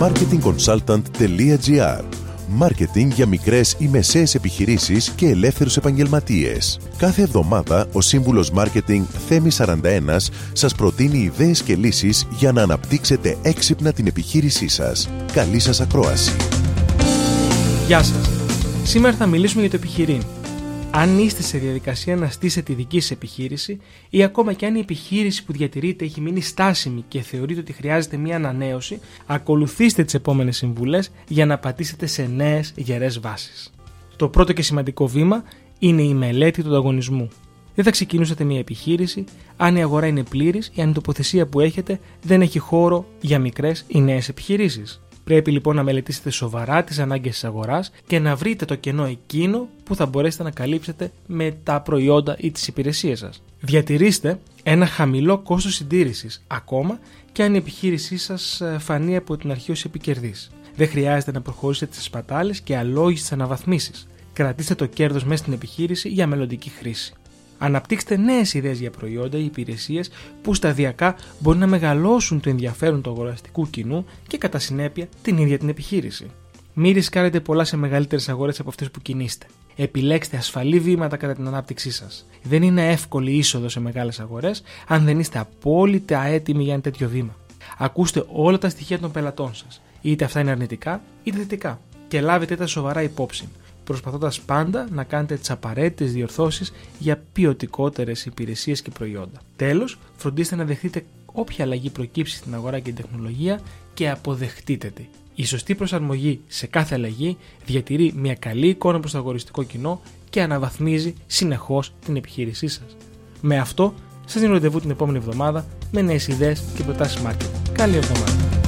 marketingconsultant.gr Μάρκετινγκ για μικρές ή μεσαίες επιχειρήσεις και ελεύθερους επαγγελματίες. Κάθε εβδομάδα ο σύμβουλος Μάρκετινγκ Θέμη 41 σας προτείνει ιδέες και λύσεις για να αναπτύξετε έξυπνα την επιχείρησή σας. Καλή σας ακρόαση. Γεια σας. Σήμερα θα μιλήσουμε για το επιχειρήν. Αν είστε σε διαδικασία να στήσετε τη δική σας επιχείρηση ή ακόμα και αν η επιχείρηση που διατηρείτε έχει μείνει στάσιμη και θεωρείτε ότι χρειάζεται μια ανανέωση, ακολουθήστε τις επόμενες συμβουλές για να πατήσετε σε νέες γερές βάσεις. Το πρώτο και σημαντικό βήμα είναι η μελέτη του ανταγωνισμού. Δεν θα ξεκινούσατε μια επιχείρηση αν η αγορά είναι πλήρης ή αν η τοποθεσία που έχετε δεν έχει χώρο για μικρές ή νέες επιχειρήσεις. Πρέπει λοιπόν να μελετήσετε σοβαρά τις ανάγκες της αγοράς και να βρείτε το κενό εκείνο που θα μπορέσετε να καλύψετε με τα προϊόντα ή τις υπηρεσίες σας. Διατηρήστε ένα χαμηλό κόστος συντήρησης, ακόμα και αν η επιχείρησή σας ε, φανεί από την αρχή ως επικερδής. Δεν χρειάζεται να προχωρήσετε τι σπατάλες και αλόγιστες αναβαθμίσεις. Κρατήστε το κέρδος μέσα στην επιχείρηση για μελλοντική χρήση. Αναπτύξτε νέες ιδέες για προϊόντα ή υπηρεσίες που σταδιακά μπορεί να μεγαλώσουν το ενδιαφέρον του αγοραστικού κοινού και κατά συνέπεια την ίδια την επιχείρηση. Μην ρισκάρετε πολλά σε μεγαλύτερες αγορές από αυτές που κινείστε. Επιλέξτε ασφαλή βήματα κατά την ανάπτυξή σας. Δεν είναι εύκολη είσοδος σε μεγάλες αγορές αν δεν είστε απόλυτα έτοιμοι για ένα τέτοιο βήμα. Ακούστε όλα τα στοιχεία των πελατών σας, είτε αυτά είναι αρνητικά είτε θετικά, και λάβετε τα σοβαρά υπόψη προσπαθώντας πάντα να κάνετε τις απαραίτητες διορθώσεις για ποιοτικότερες υπηρεσίες και προϊόντα. Τέλος, φροντίστε να δεχτείτε όποια αλλαγή προκύψει στην αγορά και την τεχνολογία και αποδεχτείτε τη. Η σωστή προσαρμογή σε κάθε αλλαγή διατηρεί μια καλή εικόνα προς το αγοριστικό κοινό και αναβαθμίζει συνεχώς την επιχείρησή σας. Με αυτό, σας δίνω ραντεβού την επόμενη εβδομάδα με νέες ιδέες και προτάσεις marketing. Καλή εβδομάδα!